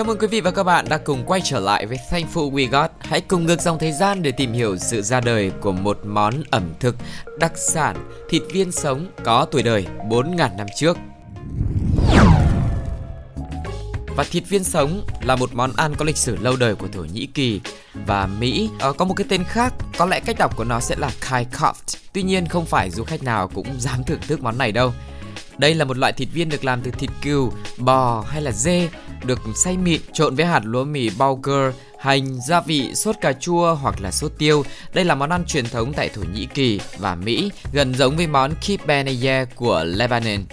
Chào mừng quý vị và các bạn đã cùng quay trở lại với Thankful We Got. Hãy cùng ngược dòng thời gian để tìm hiểu sự ra đời của một món ẩm thực đặc sản thịt viên sống có tuổi đời 4.000 năm trước. Và thịt viên sống là một món ăn có lịch sử lâu đời của Thổ Nhĩ Kỳ và Mỹ. Ờ, có một cái tên khác, có lẽ cách đọc của nó sẽ là Kai Koft. Tuy nhiên không phải du khách nào cũng dám thưởng thức món này đâu. Đây là một loại thịt viên được làm từ thịt cừu, bò hay là dê, được xay mịn trộn với hạt lúa mì bulgur, hành, gia vị, sốt cà chua hoặc là sốt tiêu. Đây là món ăn truyền thống tại Thổ Nhĩ Kỳ và Mỹ, gần giống với món kibbeh của Lebanon.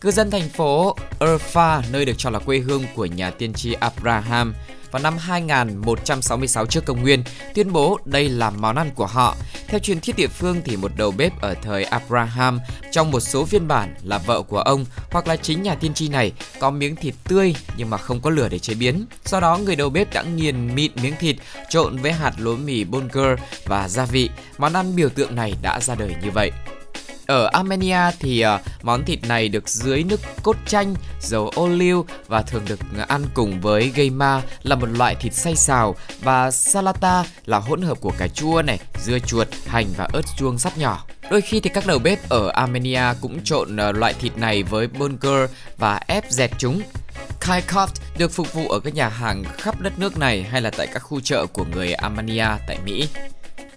Cư dân thành phố Urfa, nơi được cho là quê hương của nhà tiên tri Abraham, vào năm 2166 trước công nguyên, tuyên bố đây là món ăn của họ. Theo truyền thuyết địa phương thì một đầu bếp ở thời Abraham trong một số phiên bản là vợ của ông hoặc là chính nhà tiên tri này có miếng thịt tươi nhưng mà không có lửa để chế biến. sau đó người đầu bếp đã nghiền mịn miếng thịt trộn với hạt lúa mì bulgur và gia vị. Món ăn biểu tượng này đã ra đời như vậy. Ở Armenia thì uh, món thịt này được dưới nước cốt chanh, dầu ô liu và thường được ăn cùng với geima là một loại thịt xay xào và salata là hỗn hợp của cà chua này, dưa chuột, hành và ớt chuông sắt nhỏ. Đôi khi thì các đầu bếp ở Armenia cũng trộn uh, loại thịt này với burger và ép dẹt chúng. Kai Koft được phục vụ ở các nhà hàng khắp đất nước này hay là tại các khu chợ của người Armenia tại Mỹ.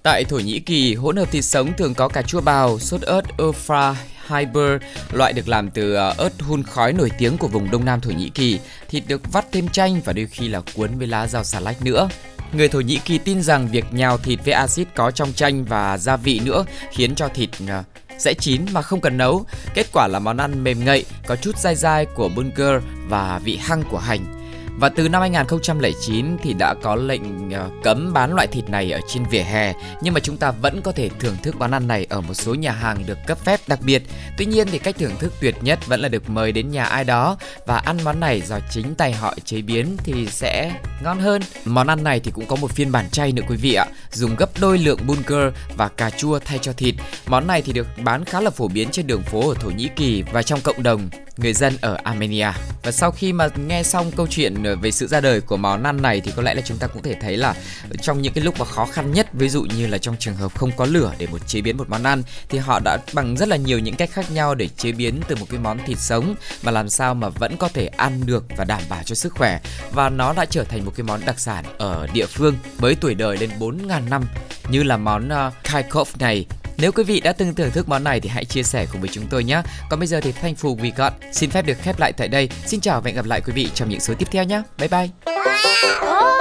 Tại Thổ Nhĩ Kỳ, hỗn hợp thịt sống thường có cà chua bào, sốt ớt Urfa Hyper, loại được làm từ ờ, ớt hun khói nổi tiếng của vùng Đông Nam Thổ Nhĩ Kỳ. Thịt được vắt thêm chanh và đôi khi là cuốn với lá rau xà lách nữa. Người Thổ Nhĩ Kỳ tin rằng việc nhào thịt với axit có trong chanh và gia vị nữa khiến cho thịt ờ, sẽ chín mà không cần nấu. Kết quả là món ăn mềm ngậy, có chút dai dai của bulgur và vị hăng của hành. Và từ năm 2009 thì đã có lệnh ờ, cấm bán loại thịt này ở trên vỉa hè, nhưng mà chúng ta vẫn có thể thưởng thức món ăn này ở một số nhà hàng được cấp phép đặc biệt. Tuy nhiên thì cách thưởng thức tuyệt nhất vẫn là được mời đến nhà ai đó và ăn món này do chính tay họ chế biến thì sẽ ngon hơn. Món ăn này thì cũng có một phiên bản chay nữa quý vị ạ, dùng gấp đôi lượng bulgur và cà chua thay cho thịt. Món này thì được bán khá là phổ biến trên đường phố ở Thổ Nhĩ Kỳ và trong cộng đồng người dân ở Armenia. Và sau khi mà nghe xong câu chuyện ờ, về sự ra đời của món ăn này thì có lẽ là chúng ta cũng thể thấy là trong những cái lúc mà khó khăn nhất, ví dụ như là trong trường hợp không có lửa để một chế biến một món ăn thì họ đã bằng rất là nhiều những cách khác nhau để chế biến từ một cái món thịt sống mà làm sao mà vẫn có thể ăn được và đảm bảo cho sức khỏe và nó đã trở thành một cái món đặc sản ở địa phương với tuổi đời lên 4.000 năm như là món ờ, uh, Kaikov này nếu quý vị đã từng thưởng thức món này thì hãy chia sẻ cùng với chúng tôi nhé. Còn bây giờ thì Thankful We Got xin phép được khép lại tại đây. Xin chào và hẹn gặp lại quý vị trong những số tiếp theo nhé. Bye bye. Oh!